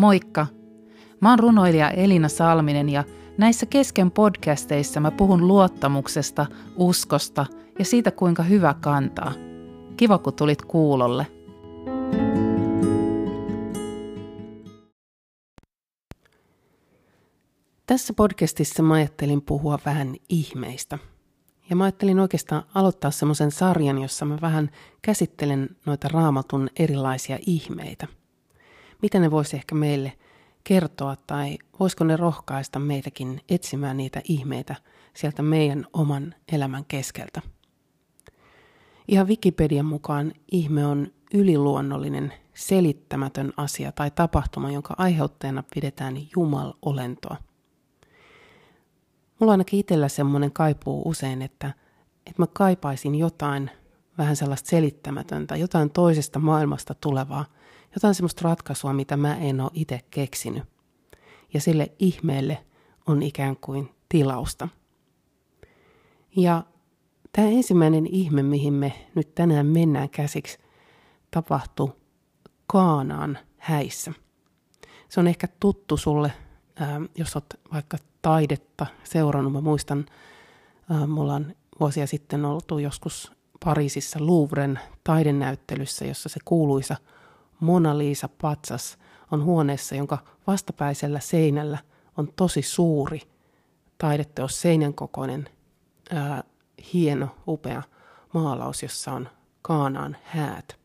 Moikka! Mä oon runoilija Elina Salminen ja näissä kesken podcasteissa mä puhun luottamuksesta, uskosta ja siitä kuinka hyvä kantaa. Kiva kun tulit kuulolle. Tässä podcastissa mä ajattelin puhua vähän ihmeistä. Ja mä ajattelin oikeastaan aloittaa semmoisen sarjan, jossa mä vähän käsittelen noita raamatun erilaisia ihmeitä – mitä ne voisi ehkä meille kertoa tai voisiko ne rohkaista meitäkin etsimään niitä ihmeitä sieltä meidän oman elämän keskeltä. Ihan Wikipedian mukaan ihme on yliluonnollinen, selittämätön asia tai tapahtuma, jonka aiheuttajana pidetään Jumal-olentoa. Mulla ainakin itsellä semmoinen kaipuu usein, että, että mä kaipaisin jotain vähän sellaista selittämätöntä, jotain toisesta maailmasta tulevaa – jotain semmoista ratkaisua, mitä mä en ole itse keksinyt. Ja sille ihmeelle on ikään kuin tilausta. Ja tämä ensimmäinen ihme, mihin me nyt tänään mennään käsiksi, tapahtui Kaanaan häissä. Se on ehkä tuttu sulle, ää, jos olet vaikka taidetta seurannut. Mä muistan, ää, mulla on vuosia sitten oltu joskus Pariisissa Louvren taidenäyttelyssä, jossa se kuuluisa – Mona Lisa patsas on huoneessa, jonka vastapäisellä seinällä on tosi suuri taideteos seinän kokoinen, ää, hieno, upea maalaus, jossa on Kaanaan häät.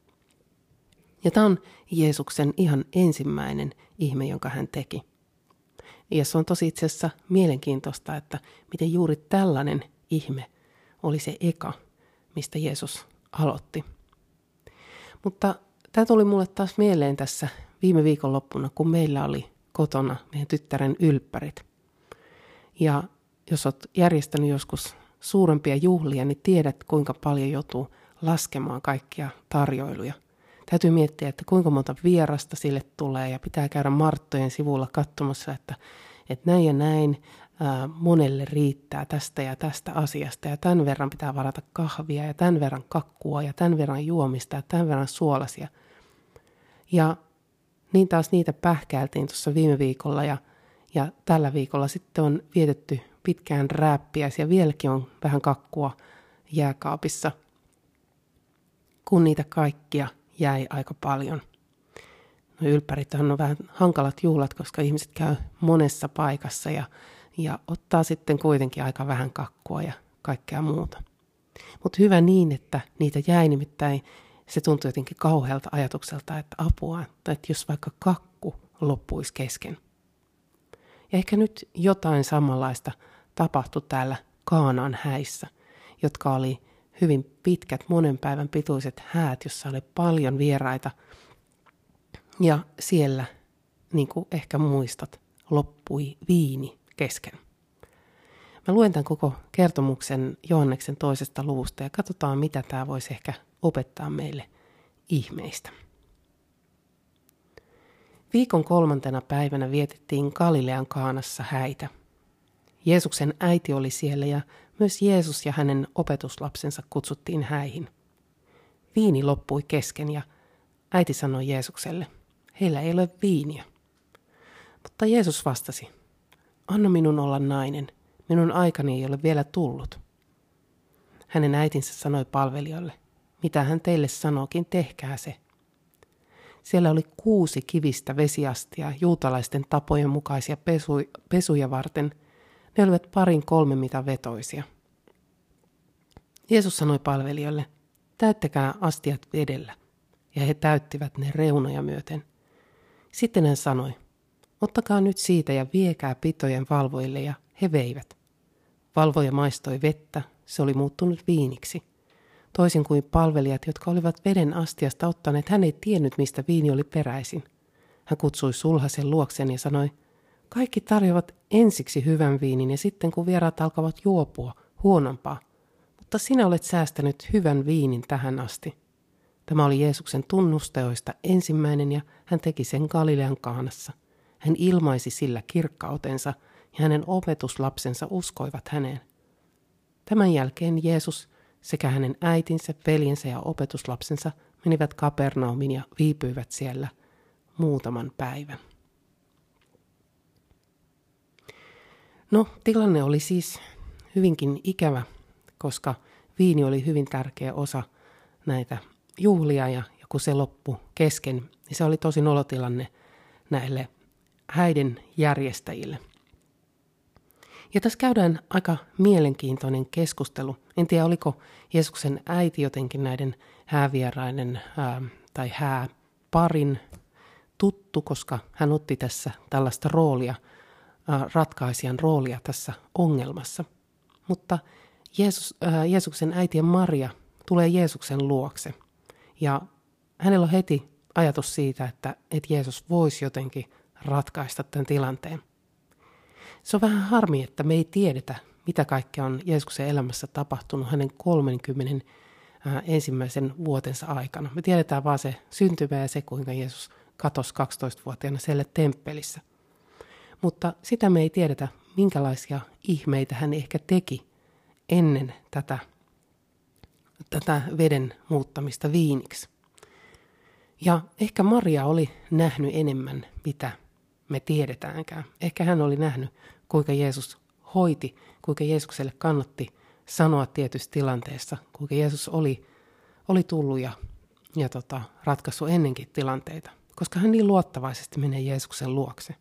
Ja tämä on Jeesuksen ihan ensimmäinen ihme, jonka hän teki. Ja se on tosi itse asiassa mielenkiintoista, että miten juuri tällainen ihme oli se eka, mistä Jeesus aloitti. Mutta Tämä tuli mulle taas mieleen tässä viime viikonloppuna, kun meillä oli kotona meidän tyttären ylppärit. Ja jos olet järjestänyt joskus suurempia juhlia, niin tiedät, kuinka paljon joutuu laskemaan kaikkia tarjoiluja. Täytyy miettiä, että kuinka monta vierasta sille tulee ja pitää käydä Marttojen sivulla katsomassa, että, että näin ja näin ää, monelle riittää tästä ja tästä asiasta ja tämän verran pitää varata kahvia ja tämän verran kakkua ja tämän verran juomista ja tämän verran suolasia – ja niin taas niitä pähkäiltiin tuossa viime viikolla ja, ja tällä viikolla sitten on vietetty pitkään rääppiäisiä. Vieläkin on vähän kakkua jääkaapissa, kun niitä kaikkia jäi aika paljon. No ylppärit on vähän hankalat juhlat, koska ihmiset käy monessa paikassa ja, ja ottaa sitten kuitenkin aika vähän kakkua ja kaikkea muuta. Mutta hyvä niin, että niitä jäi nimittäin se tuntui jotenkin kauhealta ajatukselta, että apua, että jos vaikka kakku loppuisi kesken. Ja ehkä nyt jotain samanlaista tapahtui täällä Kaanaan häissä, jotka oli hyvin pitkät monen päivän pituiset häät, jossa oli paljon vieraita. Ja siellä, niin kuin ehkä muistat, loppui viini kesken. Mä luen tämän koko kertomuksen Johanneksen toisesta luvusta ja katsotaan, mitä tämä voisi ehkä opettaa meille ihmeistä. Viikon kolmantena päivänä vietettiin Galilean kaanassa häitä. Jeesuksen äiti oli siellä ja myös Jeesus ja hänen opetuslapsensa kutsuttiin häihin. Viini loppui kesken ja äiti sanoi Jeesukselle, heillä ei ole viiniä. Mutta Jeesus vastasi, anna minun olla nainen, minun aikani ei ole vielä tullut. Hänen äitinsä sanoi palvelijoille, mitä hän teille sanookin, tehkää se. Siellä oli kuusi kivistä vesiastia juutalaisten tapojen mukaisia pesu, pesuja varten. Ne olivat parin kolme mitä vetoisia. Jeesus sanoi palvelijoille, täyttäkää astiat vedellä. Ja he täyttivät ne reunoja myöten. Sitten hän sanoi, ottakaa nyt siitä ja viekää pitojen valvoille ja he veivät. Valvoja maistoi vettä, se oli muuttunut viiniksi. Toisin kuin palvelijat, jotka olivat veden astiasta ottaneet, hän ei tiennyt, mistä viini oli peräisin. Hän kutsui sulhasen luoksen ja sanoi, kaikki tarjoavat ensiksi hyvän viinin ja sitten kun vieraat alkavat juopua, huonompaa. Mutta sinä olet säästänyt hyvän viinin tähän asti. Tämä oli Jeesuksen tunnusteoista ensimmäinen ja hän teki sen Galilean kaanassa. Hän ilmaisi sillä kirkkautensa ja hänen opetuslapsensa uskoivat häneen. Tämän jälkeen Jeesus sekä hänen äitinsä, veljensä ja opetuslapsensa menivät Kapernaumin ja viipyivät siellä muutaman päivän. No, tilanne oli siis hyvinkin ikävä, koska viini oli hyvin tärkeä osa näitä juhlia ja, kun se loppui kesken, niin se oli tosi nolotilanne näille häiden järjestäjille – ja tässä käydään aika mielenkiintoinen keskustelu. En tiedä, oliko Jeesuksen äiti jotenkin näiden häävieraiden ää, tai hääparin tuttu, koska hän otti tässä tällaista roolia, ää, ratkaisijan roolia tässä ongelmassa. Mutta Jeesus, ää, Jeesuksen äiti Maria tulee Jeesuksen luokse. Ja hänellä on heti ajatus siitä, että, että Jeesus voisi jotenkin ratkaista tämän tilanteen. Se on vähän harmi, että me ei tiedetä, mitä kaikkea on Jeesuksen elämässä tapahtunut hänen 30 ensimmäisen vuotensa aikana. Me tiedetään vaan se syntymä ja se, kuinka Jeesus katosi 12-vuotiaana siellä temppelissä. Mutta sitä me ei tiedetä, minkälaisia ihmeitä hän ehkä teki ennen tätä, tätä veden muuttamista viiniksi. Ja ehkä Maria oli nähnyt enemmän, mitä me tiedetäänkään. Ehkä hän oli nähnyt, kuinka Jeesus hoiti, kuinka Jeesukselle kannatti sanoa tietyssä tilanteessa, kuinka Jeesus oli, oli tullut ja, ja tota, ratkaissut ennenkin tilanteita, koska hän niin luottavaisesti menee Jeesuksen luokse.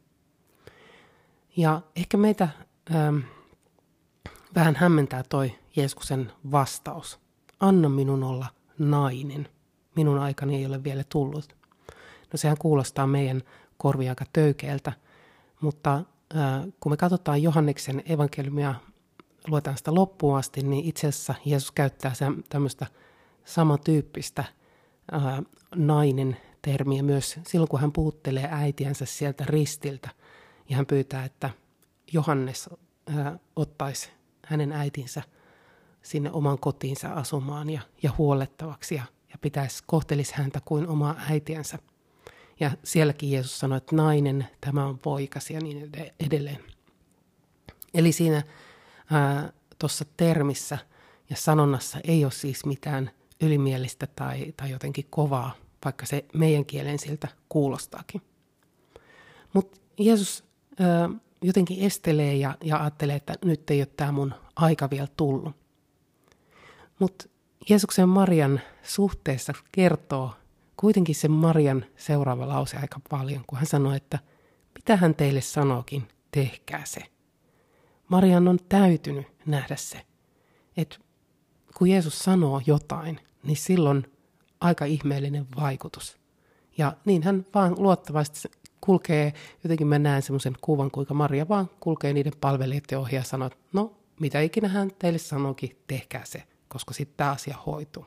Ja ehkä meitä ähm, vähän hämmentää toi Jeesuksen vastaus. Anna minun olla nainen. Minun aikani ei ole vielä tullut. No sehän kuulostaa meidän korvia aika töykeältä, mutta äh, kun me katsotaan Johanneksen evankeliumia, luetaan sitä loppuun asti, niin itse asiassa Jeesus käyttää tämmöistä samantyyppistä äh, nainen termiä myös silloin, kun hän puhuttelee äitiänsä sieltä ristiltä. Ja hän pyytää, että Johannes äh, ottaisi hänen äitinsä sinne oman kotiinsa asumaan ja, ja huolettavaksi ja, ja pitäisi kohtelisi häntä kuin omaa äitiänsä. Ja sielläkin Jeesus sanoi, että nainen, tämä on poikasi ja niin edelleen. Eli siinä tuossa termissä ja sanonnassa ei ole siis mitään ylimielistä tai, tai jotenkin kovaa, vaikka se meidän kielen siltä kuulostaakin. Mutta Jeesus ää, jotenkin estelee ja, ja ajattelee, että nyt ei ole tämä mun aika vielä tullut. Mutta Jeesuksen Marian suhteessa kertoo kuitenkin se Marian seuraava lause aika paljon, kun hän sanoi, että mitä hän teille sanookin, tehkää se. Marian on täytynyt nähdä se, että kun Jeesus sanoo jotain, niin silloin aika ihmeellinen vaikutus. Ja niin hän vaan luottavasti kulkee, jotenkin mä näen semmoisen kuvan, kuinka Maria vaan kulkee niiden palvelijoiden ohi ja sanoo, että no mitä ikinä hän teille sanookin, tehkää se, koska sitten tämä asia hoituu.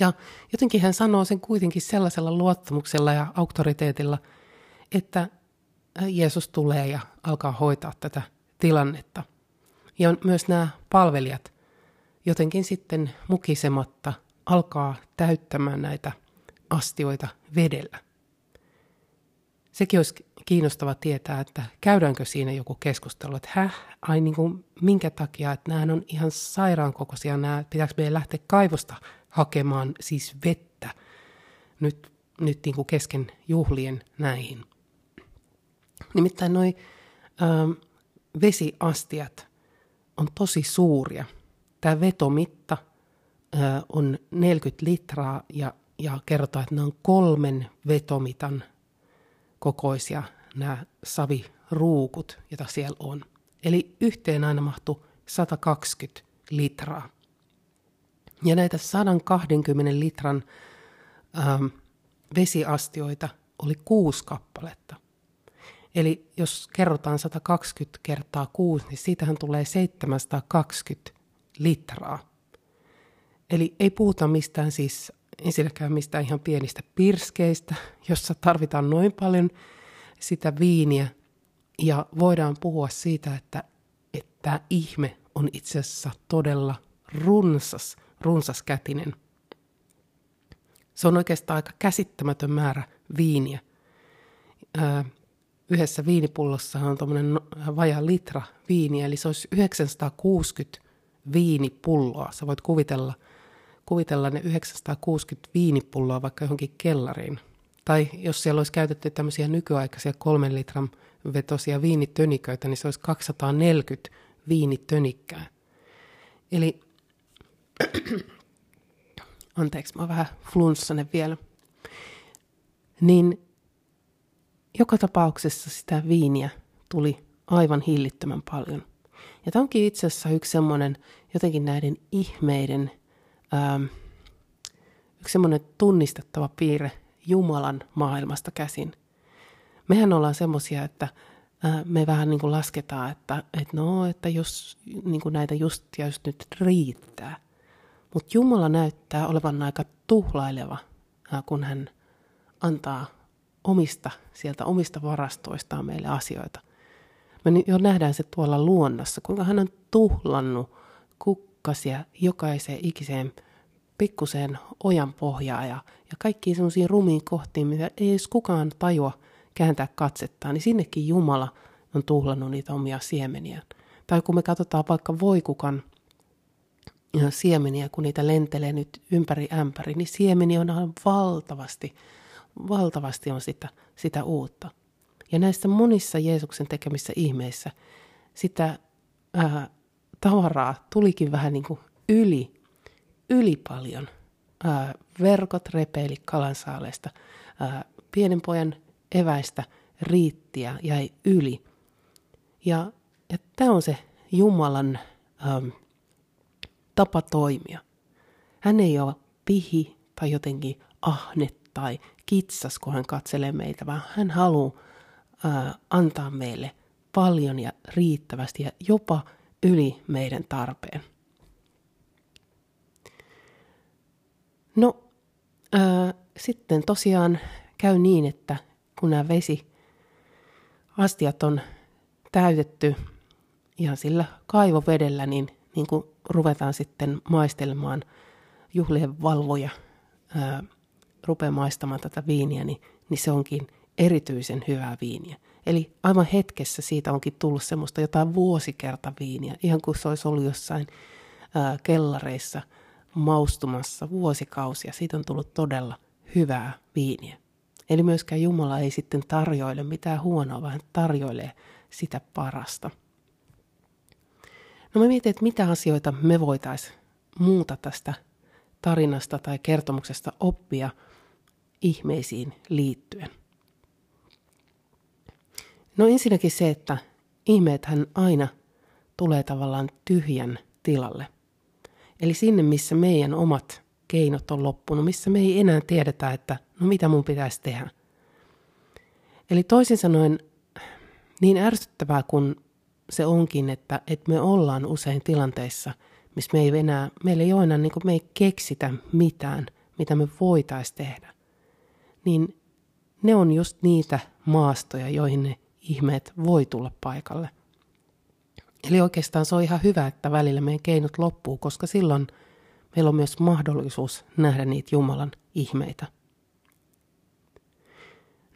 Ja jotenkin hän sanoo sen kuitenkin sellaisella luottamuksella ja auktoriteetilla, että Jeesus tulee ja alkaa hoitaa tätä tilannetta. Ja myös nämä palvelijat jotenkin sitten mukisematta alkaa täyttämään näitä astioita vedellä. Sekin olisi kiinnostava tietää, että käydäänkö siinä joku keskustelu, että häh, ai niin kuin minkä takia, että nämä on ihan sairaankokoisia, nämä, pitääkö meidän lähteä kaivosta hakemaan siis vettä nyt, nyt niin kuin kesken juhlien näihin. Nimittäin noi ähm, vesiastiat on tosi suuria. Tämä vetomitta äh, on 40 litraa ja, ja kerrotaan, että ne on kolmen vetomitan kokoisia nämä saviruukut, joita siellä on. Eli yhteen aina mahtuu 120 litraa. Ja näitä 120 litran ähm, vesiastioita oli kuusi kappaletta. Eli jos kerrotaan 120 kertaa 6, niin siitähän tulee 720 litraa. Eli ei puhuta mistään siis ensinnäkään mistään ihan pienistä pirskeistä, jossa tarvitaan noin paljon sitä viiniä. Ja voidaan puhua siitä, että, että ihme on itse asiassa todella runsas – runsaskätinen. Se on oikeastaan aika käsittämätön määrä viiniä. yhdessä viinipullossa on tuommoinen no, vaja litra viiniä, eli se olisi 960 viinipulloa. Sä voit kuvitella, kuvitella ne 960 viinipulloa vaikka johonkin kellariin Tai jos siellä olisi käytetty tämmöisiä nykyaikaisia kolmen litran vetosia viinitöniköitä, niin se olisi 240 viinitönikkää. Eli, anteeksi, mä oon vähän flunssanen vielä. Niin joka tapauksessa sitä viiniä tuli aivan hillittömän paljon. Ja tämä onkin itse asiassa yksi semmoinen jotenkin näiden ihmeiden, ähm, yksi semmoinen tunnistettava piirre Jumalan maailmasta käsin. Mehän ollaan semmoisia, että äh, me vähän niin kuin lasketaan, että, että no, että jos niin kuin näitä just ja just nyt riittää. Mutta Jumala näyttää olevan aika tuhlaileva, kun hän antaa omista, sieltä omista varastoistaan meille asioita. Me jo nähdään se tuolla luonnossa, kuinka hän on tuhlannut kukkasia jokaiseen ikiseen pikkuseen ojan pohjaa ja, ja kaikkiin semmoisiin rumiin kohtiin, mitä ei edes kukaan tajua kääntää katsettaan, niin sinnekin Jumala on tuhlannut niitä omia siemeniä. Tai kun me katsotaan vaikka voikukan siemeniä, kun niitä lentelee nyt ympäri ämpäri, niin siemeni on valtavasti, valtavasti on sitä, sitä uutta. Ja näissä monissa Jeesuksen tekemissä ihmeissä sitä ää, tavaraa tulikin vähän niin kuin yli, yli paljon. Ää, verkot repeili kalansaaleista, ää, pienen pojan eväistä riittiä jäi yli. Ja, ja tämä on se Jumalan äm, tapa toimia. Hän ei ole pihi tai jotenkin ahne tai kitsas, kun hän katselee meitä, vaan hän haluaa ää, antaa meille paljon ja riittävästi ja jopa yli meidän tarpeen. No, ää, sitten tosiaan käy niin, että kun nämä vesi astiat on täytetty ihan sillä kaivovedellä, niin, niin kun ruvetaan sitten maistelemaan juhlien valvoja, ää, rupeaa maistamaan tätä viiniä, niin, niin se onkin – erityisen hyvää viiniä. Eli aivan hetkessä siitä onkin tullut semmoista jotain vuosikerta viiniä, ihan kuin se olisi ollut jossain ää, kellareissa maustumassa vuosikausia. Siitä on tullut todella hyvää viiniä. Eli myöskään Jumala ei sitten tarjoile mitään huonoa, vaan tarjoilee sitä parasta. No mä mietin, että mitä asioita me voitaisiin muuta tästä tarinasta tai kertomuksesta oppia ihmeisiin liittyen. No ensinnäkin se, että ihmeethän aina tulee tavallaan tyhjän tilalle. Eli sinne, missä meidän omat keinot on loppunut, missä me ei enää tiedetä, että no mitä mun pitäisi tehdä. Eli toisin sanoen, niin ärsyttävää kuin se onkin, että, että me ollaan usein tilanteissa, missä me ei enää, meillä ei ole enää, niin me ei keksitä mitään, mitä me voitaisiin tehdä. Niin ne on just niitä maastoja, joihin ne ihmeet voi tulla paikalle. Eli oikeastaan se on ihan hyvä, että välillä meidän keinot loppuu, koska silloin meillä on myös mahdollisuus nähdä niitä Jumalan ihmeitä.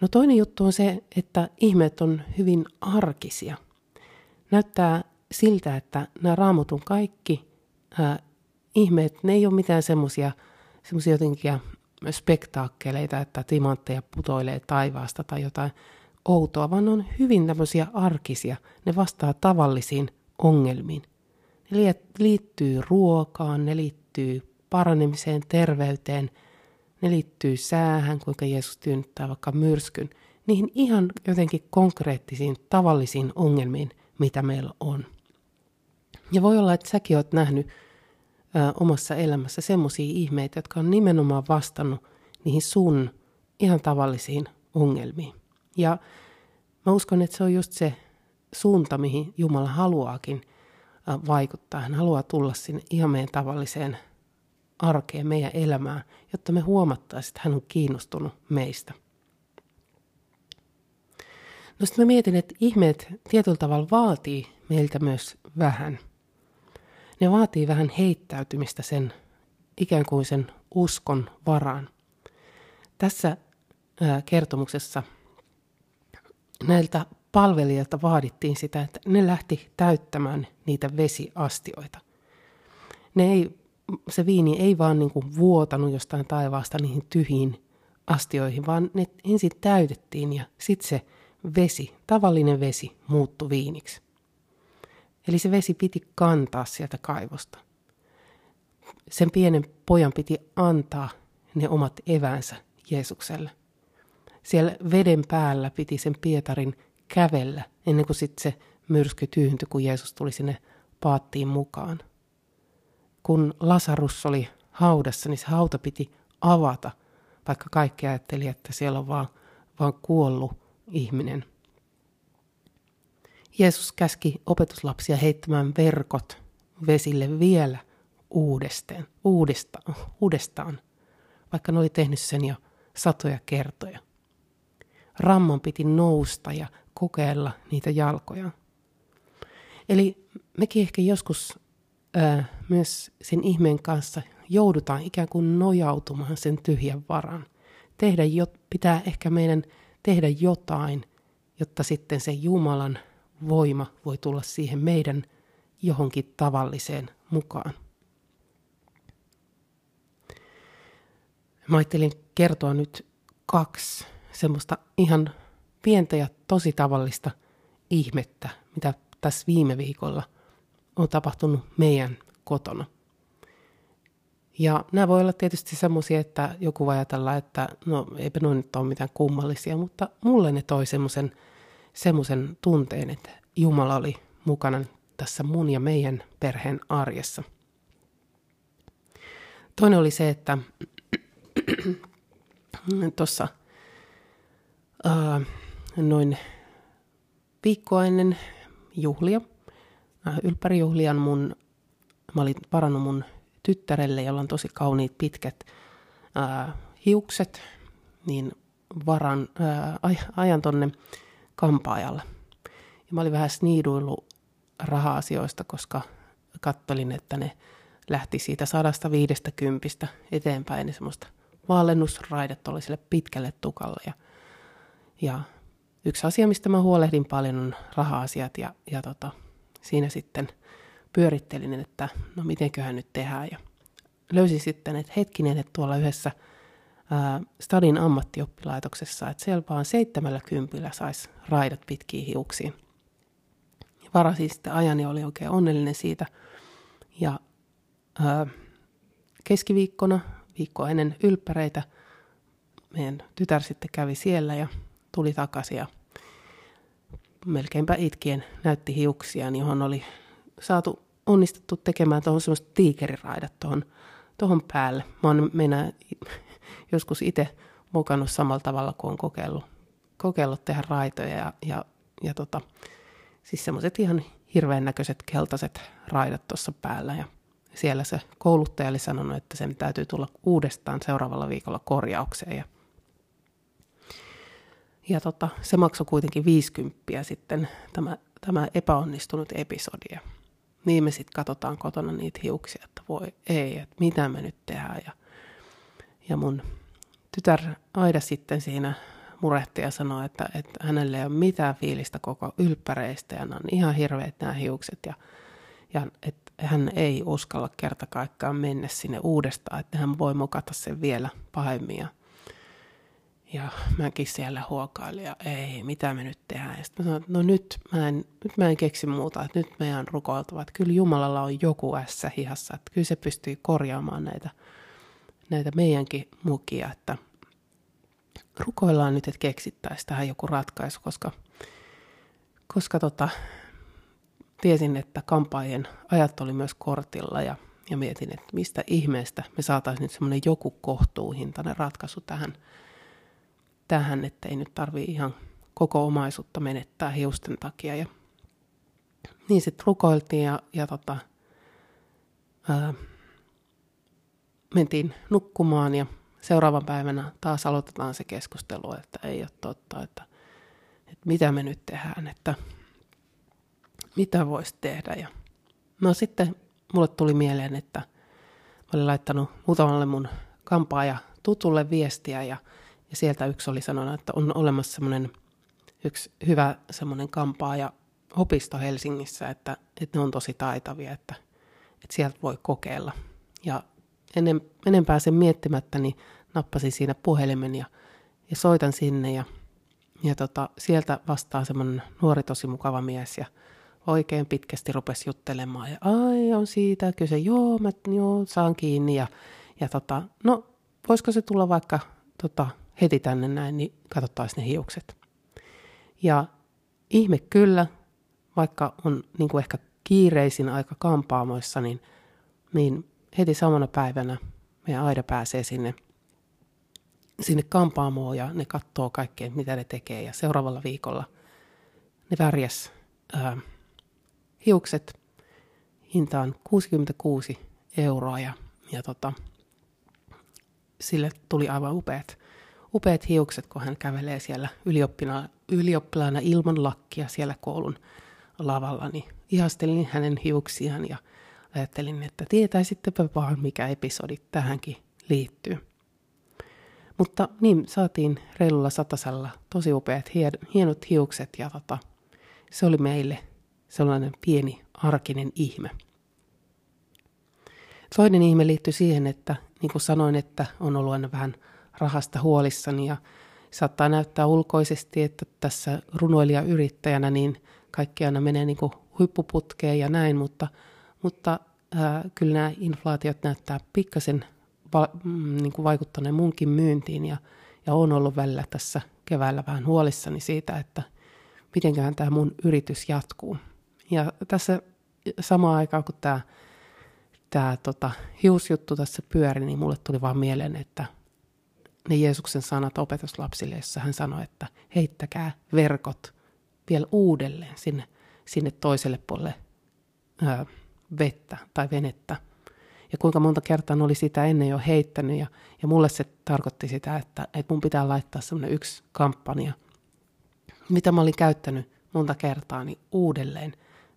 No toinen juttu on se, että ihmeet on hyvin arkisia. Näyttää siltä, että nämä raamotun kaikki ää, ihmeet, ne ei ole mitään semmoisia jotenkin spektaakkeleita, että timantteja putoilee taivaasta tai jotain outoa, vaan ne on hyvin tämmöisiä arkisia. Ne vastaa tavallisiin ongelmiin. Ne liittyy ruokaan, ne liittyy paranemiseen, terveyteen, ne liittyy säähän, kuinka Jeesus tyynnyttää vaikka myrskyn, niihin ihan jotenkin konkreettisiin, tavallisiin ongelmiin, mitä meillä on. Ja voi olla, että säkin oot nähnyt ä, omassa elämässä semmoisia ihmeitä, jotka on nimenomaan vastannut niihin sun ihan tavallisiin ongelmiin. Ja mä uskon, että se on just se suunta, mihin Jumala haluaakin vaikuttaa. Hän haluaa tulla sinne ihan meidän tavalliseen arkeen, meidän elämään, jotta me huomattaisiin, että hän on kiinnostunut meistä. No sitten mä mietin, että ihmeet tietyllä tavalla vaatii meiltä myös vähän. Ne vaatii vähän heittäytymistä sen ikään kuin sen uskon varaan. Tässä kertomuksessa näiltä palvelijoilta vaadittiin sitä, että ne lähti täyttämään niitä vesiastioita. Ne ei, se viini ei vaan niin kuin vuotanut jostain taivaasta niihin tyhjiin astioihin, vaan ne ensin täytettiin ja sitten se vesi, tavallinen vesi, muuttui viiniksi. Eli se vesi piti kantaa sieltä kaivosta. Sen pienen pojan piti antaa ne omat evänsä Jeesukselle. Siellä veden päällä piti sen Pietarin kävellä ennen kuin sitten se myrsky tyyntyi, kun Jeesus tuli sinne paattiin mukaan. Kun Lasarus oli haudassa, niin se hauta piti avata, vaikka kaikki ajatteli, että siellä on vaan, vaan kuollut ihminen. Jeesus käski opetuslapsia heittämään verkot vesille vielä uudestaan, uudestaan, uudestaan, vaikka ne oli tehnyt sen jo satoja kertoja. Rammon piti nousta ja kokeilla niitä jalkoja. Eli mekin ehkä joskus ää, myös sen ihmeen kanssa joudutaan ikään kuin nojautumaan sen tyhjän varan. Tehdä jo, pitää ehkä meidän tehdä jotain, jotta sitten se Jumalan voima voi tulla siihen meidän johonkin tavalliseen mukaan. Mä ajattelin kertoa nyt kaksi semmoista ihan pientä ja tosi tavallista ihmettä, mitä tässä viime viikolla on tapahtunut meidän kotona. Ja nämä voi olla tietysti semmoisia, että joku voi ajatella, että no eipä noin nyt ole mitään kummallisia, mutta mulle ne toi semmoisen semmoisen tunteen, että Jumala oli mukana tässä mun ja meidän perheen arjessa. Toinen oli se, että tuossa noin viikkoa ennen juhlia, äh, ylppärijuhlian mun, mä olin varannut mun tyttärelle, jolla on tosi kauniit pitkät ää, hiukset, niin varan, ää, ajan tonne kampaajalle. Ja mä olin vähän sniiduillut raha-asioista, koska kattelin, että ne lähti siitä sadasta viidestä kympistä eteenpäin, niin semmoista vaalennusraidet oli sille pitkälle tukalle. Ja, ja yksi asia, mistä mä huolehdin paljon, on raha-asiat ja, ja tota, siinä sitten – pyörittelin, että no mitenköhän nyt tehdään. Ja löysin sitten, että hetkinen, että tuolla yhdessä ää, Stadin ammattioppilaitoksessa, että siellä vaan seitsemällä kympillä saisi raidat pitkiin hiuksiin. Varasin sitten ajan ja oli oikein onnellinen siitä. Ja ää, keskiviikkona, viikkoa ennen ylppäreitä, meidän tytär sitten kävi siellä ja tuli takaisin ja melkeinpä itkien näytti hiuksia, johon oli saatu onnistuttu tekemään tuohon semmoista tiikeriraidat tuohon, tuohon päälle. Mä oon mennä joskus itse mukannut samalla tavalla, kun on kokeillut, kokeillut tehdä raitoja ja, ja, ja tota, siis semmoiset ihan hirveän näköiset keltaiset raidat tuossa päällä. Ja siellä se kouluttaja oli sanonut, että sen täytyy tulla uudestaan seuraavalla viikolla korjaukseen. Ja ja tota, se maksoi kuitenkin 50 sitten tämä, tämä epäonnistunut episodia niin me sitten katsotaan kotona niitä hiuksia, että voi ei, että mitä me nyt tehdään. Ja, ja mun tytär Aida sitten siinä murehti ja sanoi, että, että hänelle ei ole mitään fiilistä koko ylppäreistä ja ne on ihan hirveät nämä hiukset ja, ja että hän ei uskalla kerta kaikkiaan mennä sinne uudestaan, että hän voi mokata sen vielä pahemmin. Ja mäkin siellä huokailin ja ei, mitä me nyt tehdään. Ja sitten mä sanoin, että no nyt mä, en, nyt mä en keksi muuta, että nyt meidän on rukoiltava. Että kyllä Jumalalla on joku ässä hihassa, että kyllä se pystyy korjaamaan näitä, näitä meidänkin mukia, että rukoillaan nyt, että keksittäisiin tähän joku ratkaisu, koska, koska tota, tiesin, että kampaajien ajat oli myös kortilla ja, ja mietin, että mistä ihmeestä me saataisiin nyt semmoinen joku kohtuuhintainen ratkaisu tähän – tähän, että ei nyt tarvii ihan koko omaisuutta menettää hiusten takia. Ja niin sitten rukoiltiin ja, ja tota, ää, mentiin nukkumaan ja seuraavan päivänä taas aloitetaan se keskustelu, että ei ole totta, että, että mitä me nyt tehdään, että mitä voisi tehdä. Ja no sitten mulle tuli mieleen, että mä olin laittanut muutamalle mun kampaaja tutulle viestiä ja ja sieltä yksi oli sanonut, että on olemassa semmoinen yksi hyvä semmoinen kampaaja opisto Helsingissä, että, että ne on tosi taitavia, että, että sieltä voi kokeilla. Ja ennen, enempää sen miettimättä, niin nappasin siinä puhelimen ja, ja soitan sinne ja, ja tota, sieltä vastaa semmoinen nuori tosi mukava mies ja oikein pitkästi rupesi juttelemaan ja ai on siitä kyse, joo mä joo, saan kiinni ja, ja tota, no voisiko se tulla vaikka tota, heti tänne näin, niin katsottaisiin ne hiukset. Ja ihme kyllä, vaikka on niin kuin ehkä kiireisin aika kampaamoissa, niin, niin heti samana päivänä meidän Aida pääsee sinne, sinne kampaamoon ja ne katsoo kaikkea, mitä ne tekee. Ja seuraavalla viikolla ne värjäs ää, hiukset hintaan 66 euroa ja, ja tota, sille tuli aivan upeat, upeat hiukset, kun hän kävelee siellä ylioppilaana, ilman lakkia siellä koulun lavalla, niin ihastelin hänen hiuksiaan ja ajattelin, että tietäisittepä vaan, mikä episodi tähänkin liittyy. Mutta niin, saatiin reilulla satasella tosi upeat, hienot hiukset ja tota, se oli meille sellainen pieni arkinen ihme. Toinen ihme liittyy siihen, että niin kuin sanoin, että on ollut aina vähän rahasta huolissani ja saattaa näyttää ulkoisesti, että tässä runoilijayrittäjänä niin kaikki aina menee niin kuin huippuputkeen ja näin, mutta, mutta ää, kyllä nämä inflaatiot näyttää pikkasen va, mm, niin kuin vaikuttaneen munkin myyntiin ja, ja on ollut välillä tässä keväällä vähän huolissani siitä, että mitenköhän tämä mun yritys jatkuu. Ja tässä samaan aikaan, kun tämä, tämä tota, hiusjuttu tässä pyöri, niin mulle tuli vaan mieleen, että ne Jeesuksen sanat opetuslapsille, jossa hän sanoi, että heittäkää verkot vielä uudelleen sinne, sinne toiselle puolelle ää, vettä tai venettä. Ja kuinka monta kertaa oli sitä ennen jo heittänyt ja, ja mulle se tarkoitti sitä, että, että mun pitää laittaa semmoinen yksi kampanja, mitä mä olin käyttänyt monta kertaa, niin uudelleen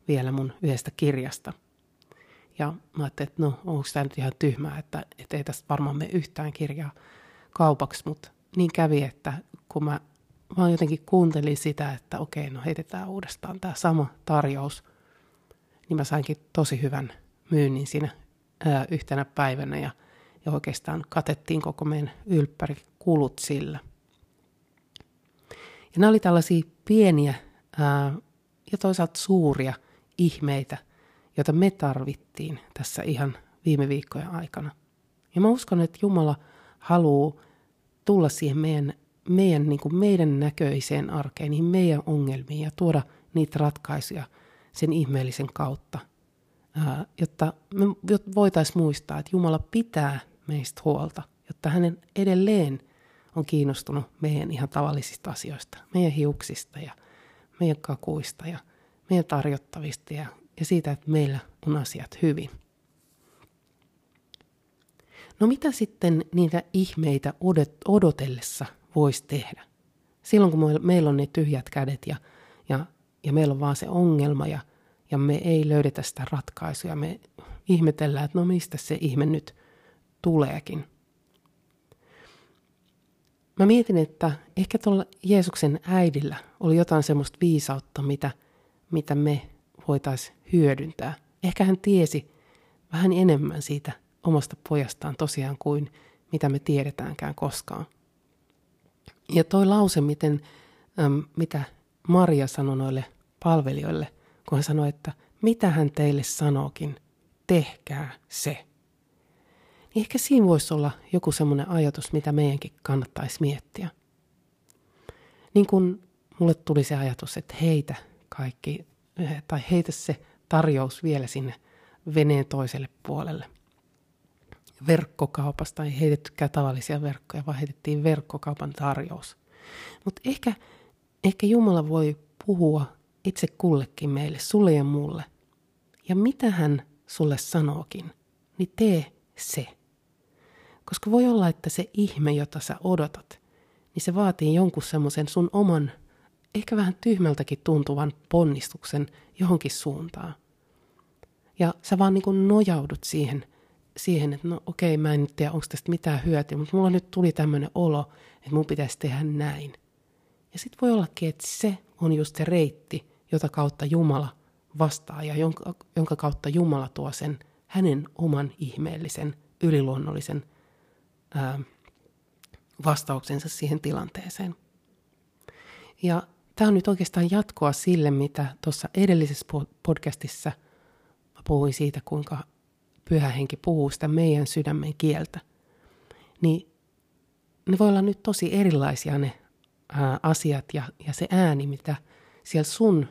vielä mun yhdestä kirjasta. Ja mä ajattelin, että no onko tämä nyt ihan tyhmää, että, että ei tästä varmaan mene yhtään kirjaa kaupaksi, mutta niin kävi, että kun mä vaan jotenkin kuuntelin sitä, että okei, no heitetään uudestaan tämä sama tarjous, niin mä sainkin tosi hyvän myynnin siinä ää, yhtenä päivänä ja, ja oikeastaan katettiin koko meidän ylppäri kulut sillä. Ja nämä oli tällaisia pieniä ää, ja toisaalta suuria ihmeitä, joita me tarvittiin tässä ihan viime viikkojen aikana. Ja mä uskon, että Jumala haluaa tulla siihen meidän, meidän, niin kuin meidän näköiseen arkeen, niihin meidän ongelmiin ja tuoda niitä ratkaisuja sen ihmeellisen kautta, ää, jotta me voitaisiin muistaa, että Jumala pitää meistä huolta, jotta hänen edelleen on kiinnostunut meidän ihan tavallisista asioista, meidän hiuksista ja meidän kakuista ja meidän tarjottavista ja, ja siitä, että meillä on asiat hyvin. No mitä sitten niitä ihmeitä odotellessa voisi tehdä? Silloin kun meillä on ne tyhjät kädet ja, ja, ja meillä on vaan se ongelma ja, ja me ei löydetä sitä ratkaisuja, me ihmetellään, että no mistä se ihme nyt tuleekin. Mä mietin, että ehkä tuolla Jeesuksen äidillä oli jotain semmoista viisautta, mitä, mitä me voitaisiin hyödyntää. Ehkä hän tiesi vähän enemmän siitä omasta pojastaan tosiaan kuin mitä me tiedetäänkään koskaan. Ja toi lause, miten, äm, mitä Maria sanoi noille palvelijoille, kun hän sanoi, että mitä hän teille sanookin, tehkää se. Niin ehkä siinä voisi olla joku semmoinen ajatus, mitä meidänkin kannattaisi miettiä. Niin kun mulle tuli se ajatus, että heitä kaikki, eh, tai heitä se tarjous vielä sinne veneen toiselle puolelle verkkokaupasta, ei heitettykään tavallisia verkkoja, vaan heitettiin verkkokaupan tarjous. Mutta ehkä, ehkä Jumala voi puhua itse kullekin meille, sulle ja mulle. Ja mitä hän sulle sanookin, niin tee se. Koska voi olla, että se ihme, jota sä odotat, niin se vaatii jonkun semmoisen sun oman, ehkä vähän tyhmältäkin tuntuvan ponnistuksen johonkin suuntaan. Ja sä vaan niin nojaudut siihen – siihen, että no okei, mä en tiedä, onko tästä mitään hyötyä, mutta mulla nyt tuli tämmöinen olo, että mun pitäisi tehdä näin. Ja sitten voi ollakin, että se on just se reitti, jota kautta Jumala vastaa ja jonka, jonka kautta Jumala tuo sen hänen oman ihmeellisen, yliluonnollisen ää, vastauksensa siihen tilanteeseen. Ja tämä on nyt oikeastaan jatkoa sille, mitä tuossa edellisessä podcastissa puhuin siitä, kuinka pyhä henki puhuu sitä meidän sydämen kieltä. Niin ne voi olla nyt tosi erilaisia ne ää, asiat ja, ja se ääni, mitä siellä sun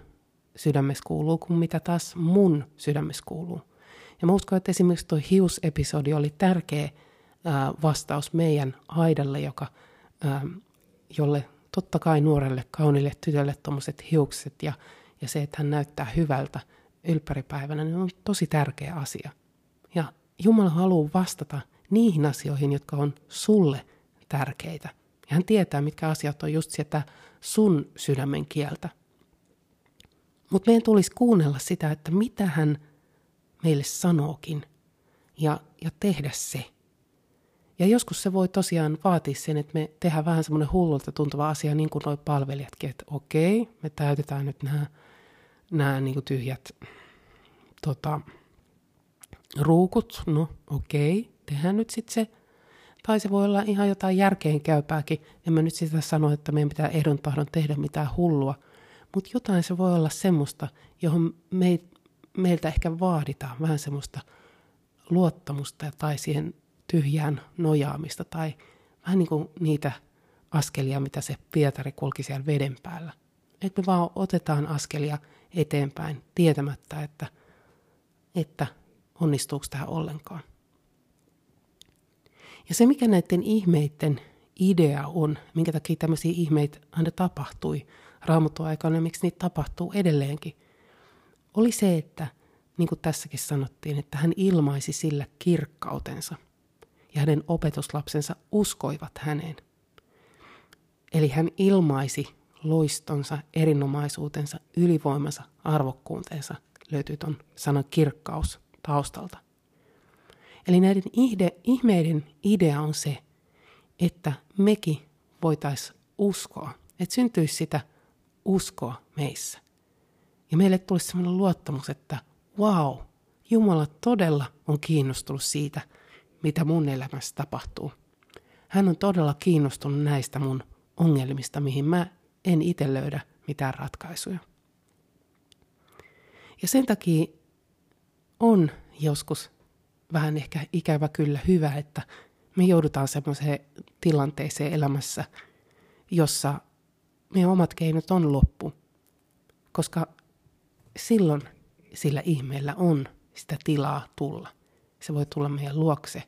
sydämessä kuuluu, kuin mitä taas mun sydämessä kuuluu. Ja mä uskon, että esimerkiksi tuo hiusepisodi oli tärkeä ää, vastaus meidän Aidalle, joka, ää, jolle totta kai nuorelle kaunille tytölle tuommoiset hiukset ja, ja se, että hän näyttää hyvältä ylppäripäivänä, niin on tosi tärkeä asia. Ja Jumala haluaa vastata niihin asioihin, jotka on sulle tärkeitä. Ja hän tietää, mitkä asiat on just sieltä sun sydämen kieltä. Mutta meidän tulisi kuunnella sitä, että mitä hän meille sanookin ja, ja tehdä se. Ja joskus se voi tosiaan vaatia sen, että me tehdään vähän semmoinen hullulta tuntuva asia, niin kuin nuo palvelijatkin, että okei, me täytetään nyt nämä, nämä niin kuin tyhjät tota, ruukut, no okei, tehdään nyt sitten se. Tai se voi olla ihan jotain järkeen käypääkin. En mä nyt sitä sano, että meidän pitää ehdon tahdon tehdä mitään hullua. Mutta jotain se voi olla semmoista, johon me, meiltä ehkä vaaditaan vähän semmoista luottamusta tai siihen tyhjään nojaamista tai vähän niin kuin niitä askelia, mitä se Pietari kulki siellä veden päällä. Että me vaan otetaan askelia eteenpäin tietämättä, että, että onnistuuko tämä ollenkaan. Ja se, mikä näiden ihmeiden idea on, minkä takia tämmöisiä ihmeitä aina tapahtui raamuttuaikana ja miksi niitä tapahtuu edelleenkin, oli se, että niin kuin tässäkin sanottiin, että hän ilmaisi sillä kirkkautensa ja hänen opetuslapsensa uskoivat häneen. Eli hän ilmaisi loistonsa, erinomaisuutensa, ylivoimansa, arvokkuutensa, löytyy tuon sanan kirkkaus taustalta. Eli näiden ihde, ihmeiden idea on se, että mekin voitaisiin uskoa, että syntyisi sitä uskoa meissä. Ja meille tulisi sellainen luottamus, että wow, Jumala todella on kiinnostunut siitä, mitä mun elämässä tapahtuu. Hän on todella kiinnostunut näistä mun ongelmista, mihin mä en itse löydä mitään ratkaisuja. Ja sen takia on joskus vähän ehkä ikävä kyllä hyvä, että me joudutaan semmoiseen tilanteeseen elämässä, jossa meidän omat keinot on loppu. Koska silloin sillä ihmeellä on sitä tilaa tulla. Se voi tulla meidän luokse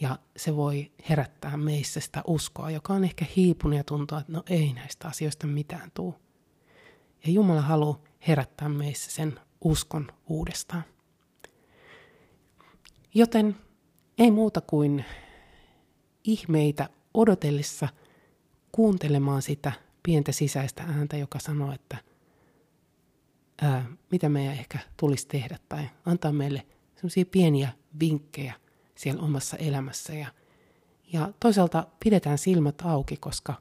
ja se voi herättää meissä sitä uskoa, joka on ehkä hiipunut ja tuntuu, että no ei näistä asioista mitään tuu. Ja Jumala haluaa herättää meissä sen uskon uudestaan. Joten ei muuta kuin ihmeitä odotellessa kuuntelemaan sitä pientä sisäistä ääntä, joka sanoo, että ää, mitä meidän ehkä tulisi tehdä tai antaa meille sellaisia pieniä vinkkejä siellä omassa elämässä. Ja, ja toisaalta pidetään silmät auki, koska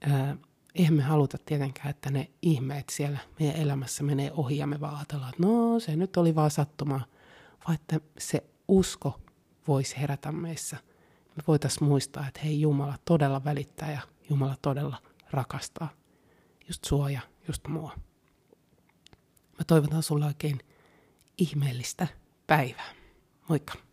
ää, eihän me haluta tietenkään, että ne ihmeet siellä meidän elämässä menee ohi ja me vaan ajatellaan, että no se nyt oli vaan sattumaa, vaan että se usko voisi herätä meissä. Me voitaisiin muistaa, että hei Jumala todella välittää ja Jumala todella rakastaa just sua ja just mua. Mä toivotan sulle oikein ihmeellistä päivää. Moikka!